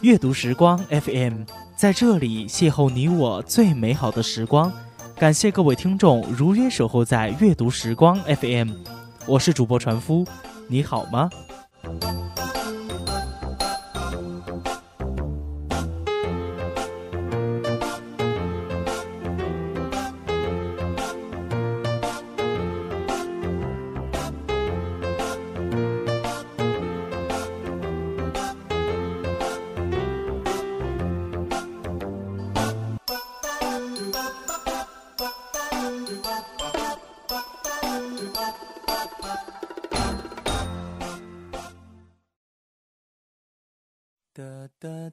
阅读时光 FM，在这里邂逅你我最美好的时光。感谢各位听众如约守候在阅读时光 FM，我是主播船夫，你好吗？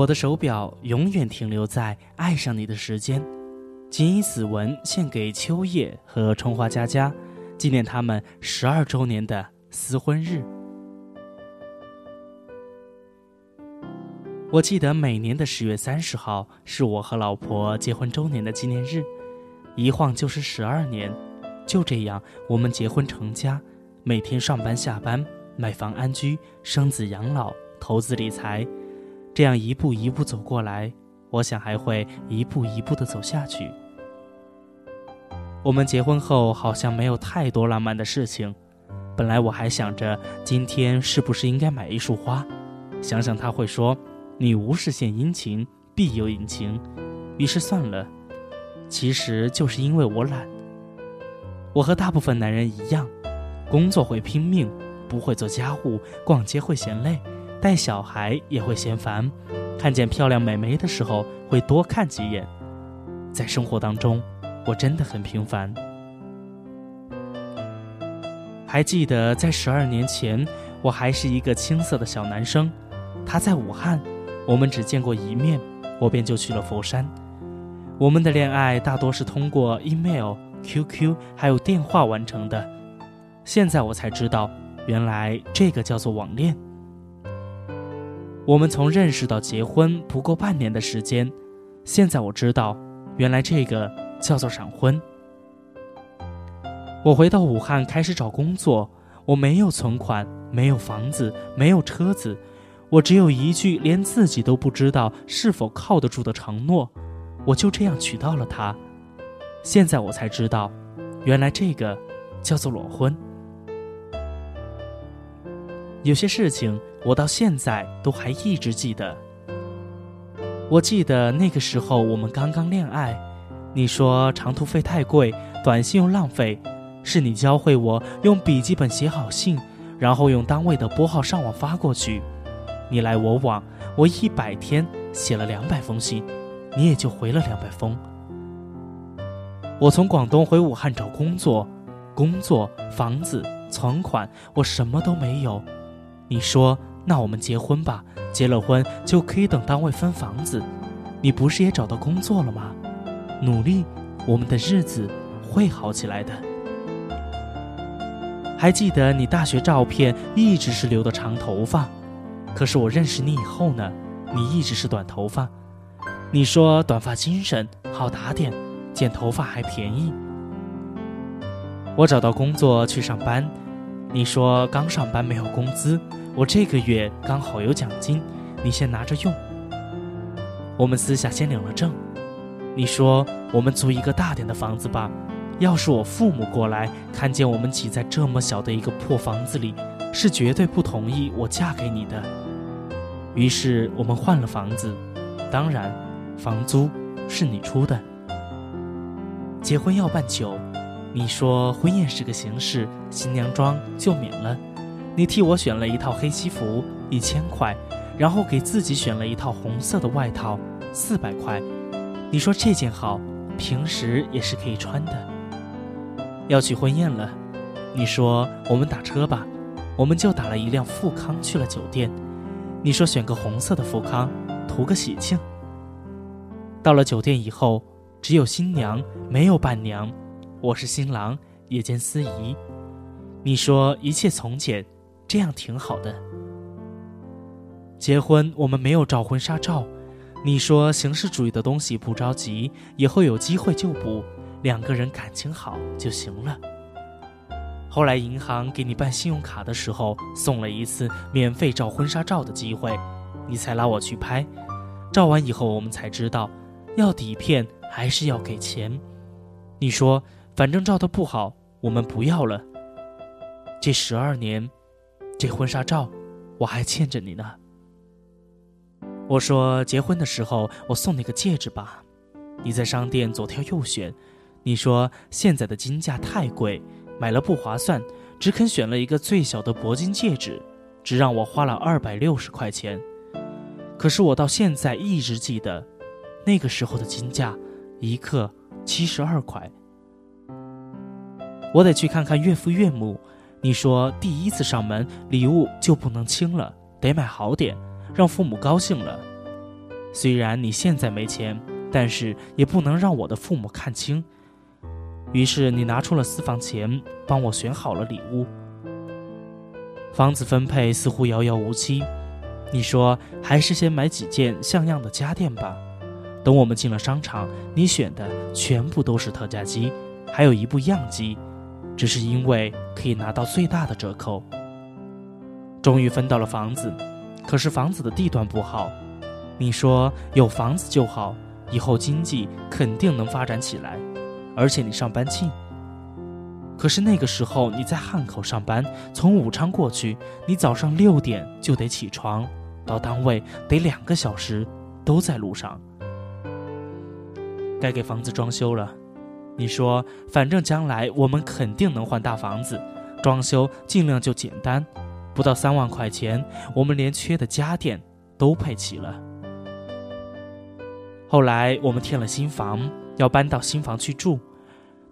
我的手表永远停留在爱上你的时间，谨以此文献给秋叶和春花佳佳，纪念他们十二周年的私婚日。我记得每年的十月三十号是我和老婆结婚周年的纪念日，一晃就是十二年。就这样，我们结婚成家，每天上班下班，买房安居，生子养老，投资理财，这样一步一步走过来，我想还会一步一步的走下去。我们结婚后好像没有太多浪漫的事情，本来我还想着今天是不是应该买一束花，想想他会说。你无事献殷勤，必有隐情。于是算了，其实就是因为我懒。我和大部分男人一样，工作会拼命，不会做家务，逛街会嫌累，带小孩也会嫌烦，看见漂亮美眉的时候会多看几眼。在生活当中，我真的很平凡。还记得在十二年前，我还是一个青涩的小男生，他在武汉。我们只见过一面，我便就去了佛山。我们的恋爱大多是通过 email、QQ 还有电话完成的。现在我才知道，原来这个叫做网恋。我们从认识到结婚不过半年的时间，现在我知道，原来这个叫做闪婚。我回到武汉开始找工作，我没有存款，没有房子，没有车子。我只有一句连自己都不知道是否靠得住的承诺，我就这样娶到了她。现在我才知道，原来这个叫做裸婚。有些事情我到现在都还一直记得。我记得那个时候我们刚刚恋爱，你说长途费太贵，短信又浪费，是你教会我用笔记本写好信，然后用单位的拨号上网发过去。你来我往，我一百天写了两百封信，你也就回了两百封。我从广东回武汉找工作，工作、房子、存款，我什么都没有。你说那我们结婚吧，结了婚就可以等单位分房子。你不是也找到工作了吗？努力，我们的日子会好起来的。还记得你大学照片一直是留的长头发。可是我认识你以后呢，你一直是短头发。你说短发精神，好打点，剪头发还便宜。我找到工作去上班，你说刚上班没有工资，我这个月刚好有奖金，你先拿着用。我们私下先领了证，你说我们租一个大点的房子吧，要是我父母过来看见我们挤在这么小的一个破房子里，是绝对不同意我嫁给你的。于是我们换了房子，当然，房租是你出的。结婚要办酒，你说婚宴是个形式，新娘妆就免了。你替我选了一套黑西服，一千块，然后给自己选了一套红色的外套，四百块。你说这件好，平时也是可以穿的。要去婚宴了，你说我们打车吧，我们就打了一辆富康去了酒店。你说选个红色的富康，图个喜庆。到了酒店以后，只有新娘没有伴娘，我是新郎，也兼司仪。你说一切从简，这样挺好的。结婚我们没有照婚纱照，你说形式主义的东西不着急，以后有机会就补。两个人感情好就行了。后来银行给你办信用卡的时候，送了一次免费照婚纱照的机会，你才拉我去拍。照完以后，我们才知道，要底片还是要给钱。你说，反正照的不好，我们不要了。这十二年，这婚纱照，我还欠着你呢。我说结婚的时候，我送你个戒指吧。你在商店左挑右选。你说现在的金价太贵，买了不划算，只肯选了一个最小的铂金戒指，只让我花了二百六十块钱。可是我到现在一直记得，那个时候的金价，一克七十二块。我得去看看岳父岳母。你说第一次上门，礼物就不能轻了，得买好点，让父母高兴了。虽然你现在没钱，但是也不能让我的父母看清。于是你拿出了私房钱，帮我选好了礼物。房子分配似乎遥遥无期，你说还是先买几件像样的家电吧。等我们进了商场，你选的全部都是特价机，还有一部样机，只是因为可以拿到最大的折扣。终于分到了房子，可是房子的地段不好。你说有房子就好，以后经济肯定能发展起来。而且你上班近，可是那个时候你在汉口上班，从武昌过去，你早上六点就得起床，到单位得两个小时，都在路上。该给房子装修了，你说反正将来我们肯定能换大房子，装修尽量就简单，不到三万块钱，我们连缺的家电都配齐了。后来我们添了新房，要搬到新房去住。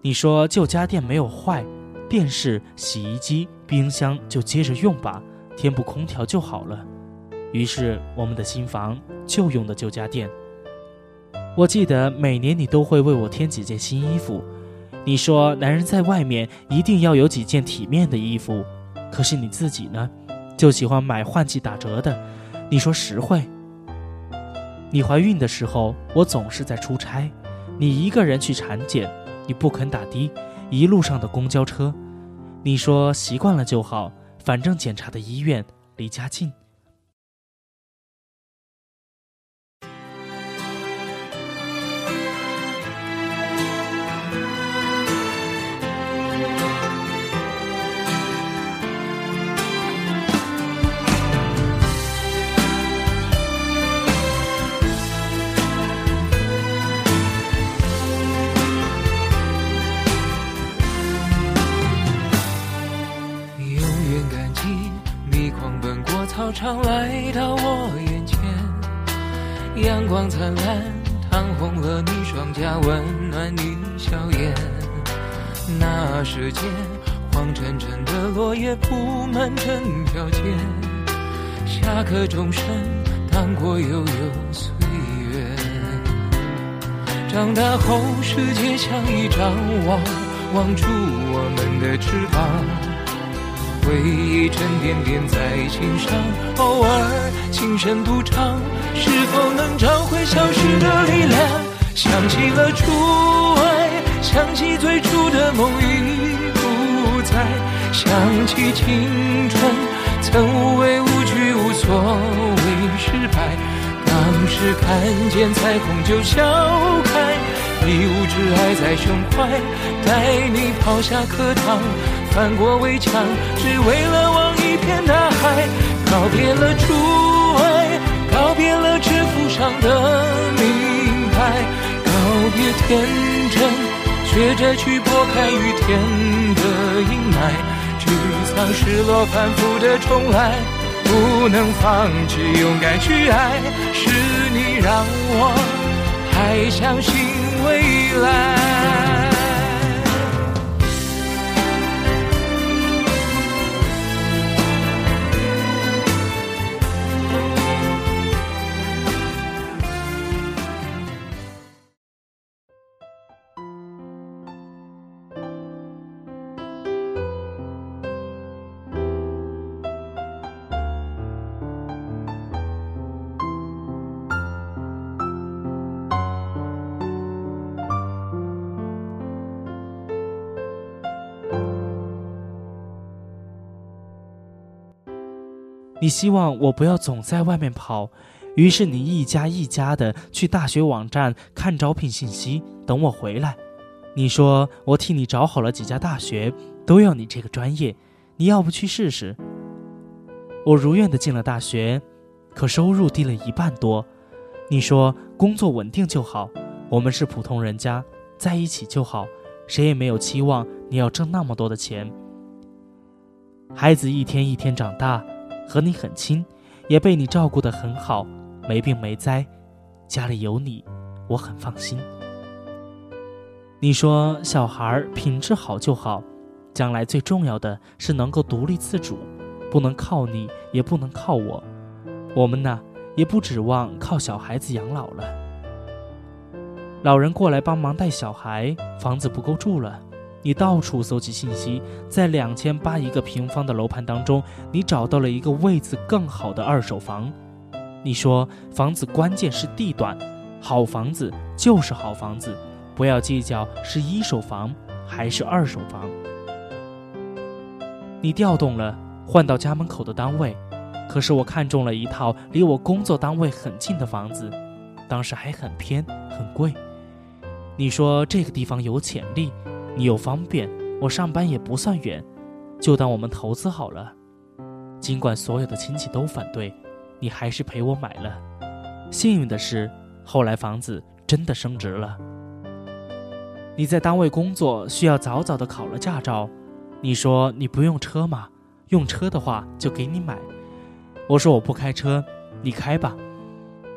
你说旧家电没有坏，电视、洗衣机、冰箱就接着用吧，添补空调就好了。于是我们的新房就用的旧家电。我记得每年你都会为我添几件新衣服。你说男人在外面一定要有几件体面的衣服，可是你自己呢，就喜欢买换季打折的。你说实惠。你怀孕的时候，我总是在出差，你一个人去产检。你不肯打的，一路上的公交车，你说习惯了就好，反正检查的医院离家近。常来到我眼前，阳光灿烂，烫红了你双颊，温暖你笑颜。那时间，黄澄澄的落叶铺满整条街，下课钟声荡过悠悠岁月。长大后，世界像一张网，网住我们的翅膀。回忆沉甸甸在心上，偶尔轻声独唱，是否能找回消失的力量？想起了初爱，想起最初的梦已不在，想起青春曾无畏无惧，无所谓失败。当时看见彩虹就笑开，一无挚爱在。胸怀，带你跑下课堂，翻过围墙，只为了望一片大海。告别了初爱，告别了制服上的名牌，告别天真，学着去拨开雨天的阴霾，沮丧、失落、反复的重来，不能放弃，勇敢去爱，是你让我。还相信未来。你希望我不要总在外面跑，于是你一家一家的去大学网站看招聘信息，等我回来。你说我替你找好了几家大学，都要你这个专业，你要不去试试？我如愿的进了大学，可收入低了一半多。你说工作稳定就好，我们是普通人家，在一起就好，谁也没有期望你要挣那么多的钱。孩子一天一天长大。和你很亲，也被你照顾得很好，没病没灾，家里有你，我很放心。你说小孩品质好就好，将来最重要的是能够独立自主，不能靠你，也不能靠我。我们呢，也不指望靠小孩子养老了。老人过来帮忙带小孩，房子不够住了。你到处搜集信息，在两千八一个平方的楼盘当中，你找到了一个位置更好的二手房。你说房子关键是地段，好房子就是好房子，不要计较是一手房还是二手房。你调动了，换到家门口的单位，可是我看中了一套离我工作单位很近的房子，当时还很偏很贵。你说这个地方有潜力。你又方便，我上班也不算远，就当我们投资好了。尽管所有的亲戚都反对，你还是陪我买了。幸运的是，后来房子真的升值了。你在单位工作，需要早早的考了驾照。你说你不用车吗？用车的话就给你买。我说我不开车，你开吧。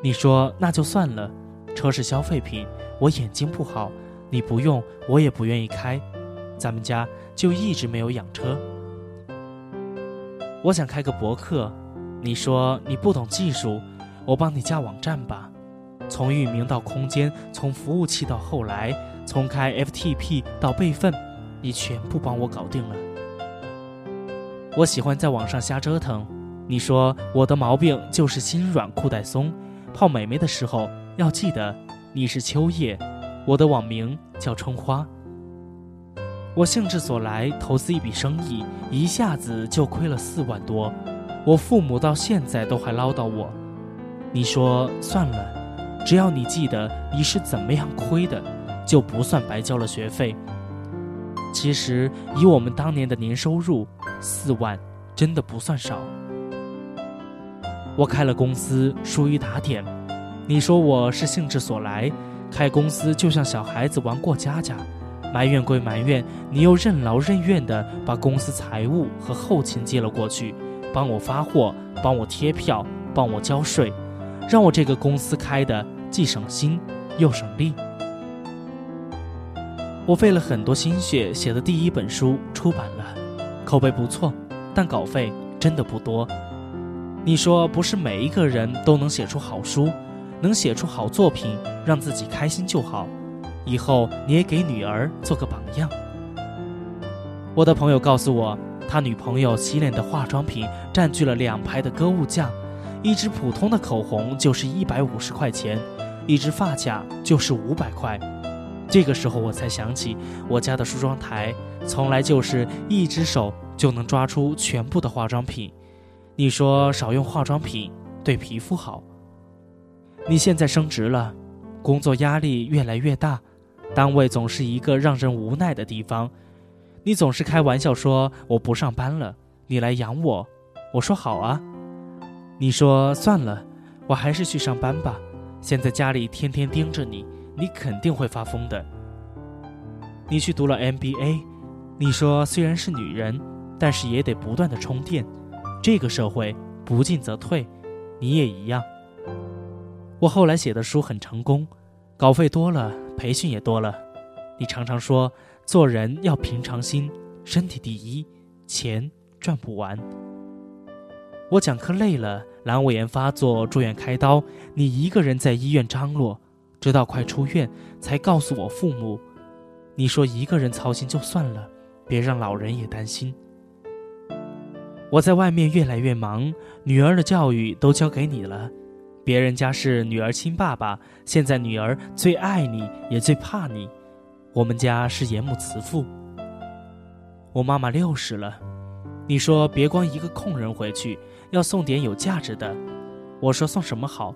你说那就算了，车是消费品，我眼睛不好。你不用，我也不愿意开，咱们家就一直没有养车。我想开个博客，你说你不懂技术，我帮你架网站吧，从域名到空间，从服务器到后来，从开 FTP 到备份，你全部帮我搞定了。我喜欢在网上瞎折腾，你说我的毛病就是心软裤带松，泡美眉的时候要记得你是秋叶。我的网名叫春花。我兴致所来投资一笔生意，一下子就亏了四万多。我父母到现在都还唠叨我。你说算了，只要你记得你是怎么样亏的，就不算白交了学费。其实以我们当年的年收入，四万真的不算少。我开了公司，疏于打点。你说我是兴致所来。开公司就像小孩子玩过家家，埋怨归埋怨，你又任劳任怨地把公司财务和后勤接了过去，帮我发货，帮我贴票，帮我交税，让我这个公司开的既省心又省力。我费了很多心血写的第一本书出版了，口碑不错，但稿费真的不多。你说不是每一个人都能写出好书。能写出好作品，让自己开心就好。以后你也给女儿做个榜样。我的朋友告诉我，他女朋友洗脸的化妆品占据了两排的歌舞架，一支普通的口红就是一百五十块钱，一支发卡就是五百块。这个时候我才想起，我家的梳妆台从来就是一只手就能抓出全部的化妆品。你说少用化妆品对皮肤好？你现在升职了，工作压力越来越大，单位总是一个让人无奈的地方。你总是开玩笑说我不上班了，你来养我。我说好啊。你说算了，我还是去上班吧。现在家里天天盯着你，你肯定会发疯的。你去读了 MBA，你说虽然是女人，但是也得不断的充电。这个社会不进则退，你也一样。我后来写的书很成功，稿费多了，培训也多了。你常常说做人要平常心，身体第一，钱赚不完。我讲课累了，阑尾炎发作住院开刀，你一个人在医院张罗，直到快出院才告诉我父母。你说一个人操心就算了，别让老人也担心。我在外面越来越忙，女儿的教育都交给你了。别人家是女儿亲爸爸，现在女儿最爱你，也最怕你。我们家是严母慈父。我妈妈六十了，你说别光一个空人回去，要送点有价值的。我说送什么好？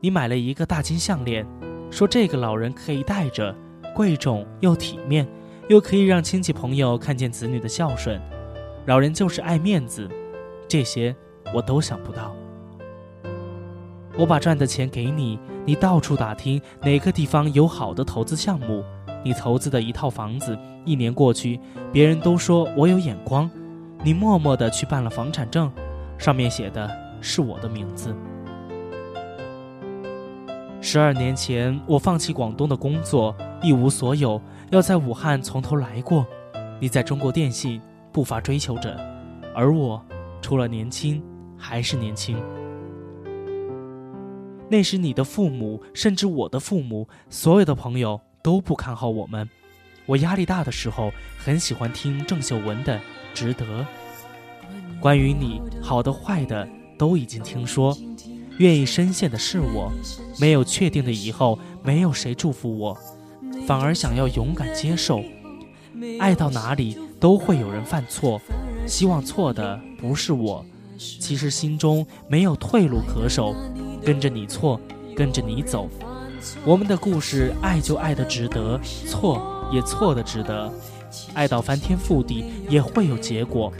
你买了一个大金项链，说这个老人可以戴着，贵重又体面，又可以让亲戚朋友看见子女的孝顺。老人就是爱面子，这些我都想不到。我把赚的钱给你，你到处打听哪个地方有好的投资项目。你投资的一套房子，一年过去，别人都说我有眼光。你默默地去办了房产证，上面写的是我的名字。十二年前，我放弃广东的工作，一无所有，要在武汉从头来过。你在中国电信。步伐追求着，而我，除了年轻，还是年轻。那时你的父母，甚至我的父母，所有的朋友都不看好我们。我压力大的时候，很喜欢听郑秀文的《值得》。关于你，好的坏的都已经听说。愿意深陷的是我，没有确定的以后，没有谁祝福我，反而想要勇敢接受。爱到哪里？都会有人犯错，希望错的不是我。其实心中没有退路可守，跟着你错，跟着你走。我们的故事，爱就爱的值得，错也错的值得。爱到翻天覆地也会有结果。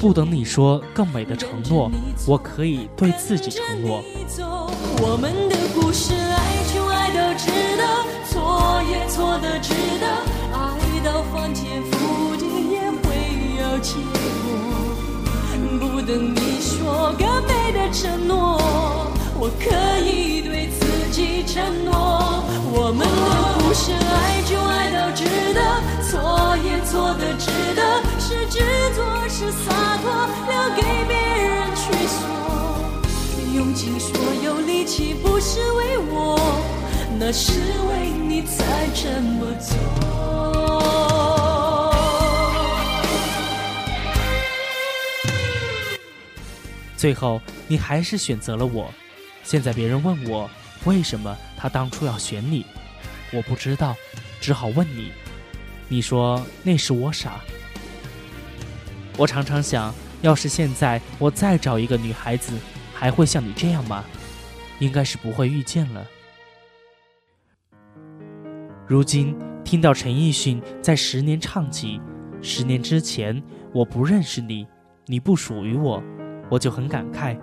不等你说更美的承诺，我可以对自己承诺。我们的故事，爱就爱的值得，错也错的值得。爱到翻天覆地也会有。结果不等你说更美的承诺，我可以对自己承诺。我们的故事，爱就爱到值得，错也错的值得，是执着是洒脱，留给别人去说。用尽所有力气，不是为我，那是为你才这么做。最后，你还是选择了我。现在别人问我为什么他当初要选你，我不知道，只好问你。你说那时我傻。我常常想，要是现在我再找一个女孩子，还会像你这样吗？应该是不会遇见了。如今听到陈奕迅在十年唱起，十年之前我不认识你，你不属于我。我就很感慨，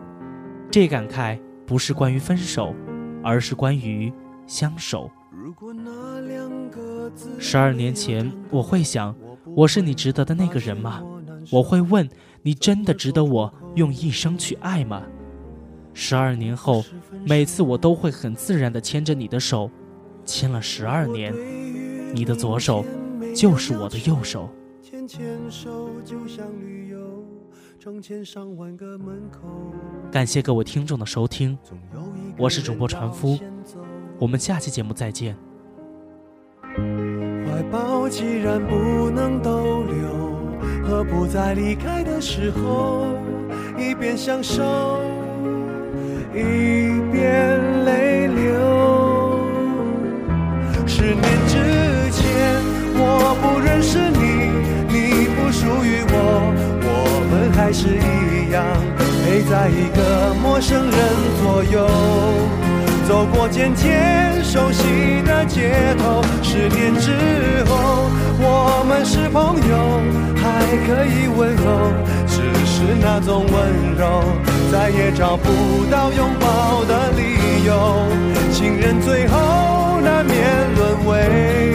这感慨不是关于分手，而是关于相守。十二年前，我会想，我是你值得的那个人吗？我会问，你真的值得我用一生去爱吗？十二年后，每次我都会很自然地牵着你的手，牵了十二年，你的左手就是我的右手。牵牵手就像旅游。感谢各位听众的收听，我是主播船夫，我们下期节目再见。怀抱既然不能逗留，何不在离开的时候，一边享受，一边泪流？十年之前，我不认识你，是一样，陪在一个陌生人左右。走过渐渐熟悉的街头，十年之后，我们是朋友，还可以问候，只是那种温柔，再也找不到拥抱的理由。情人最后难免沦为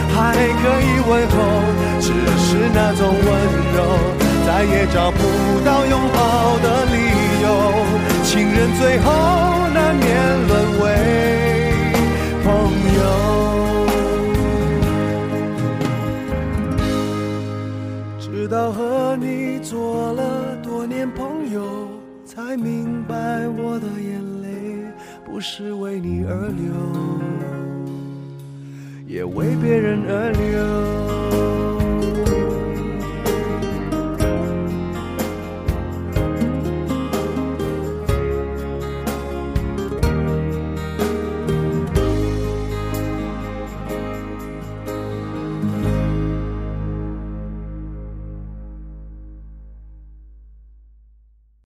还可以问候，只是那种温柔，再也找不到拥抱的理由。情人最后难免沦为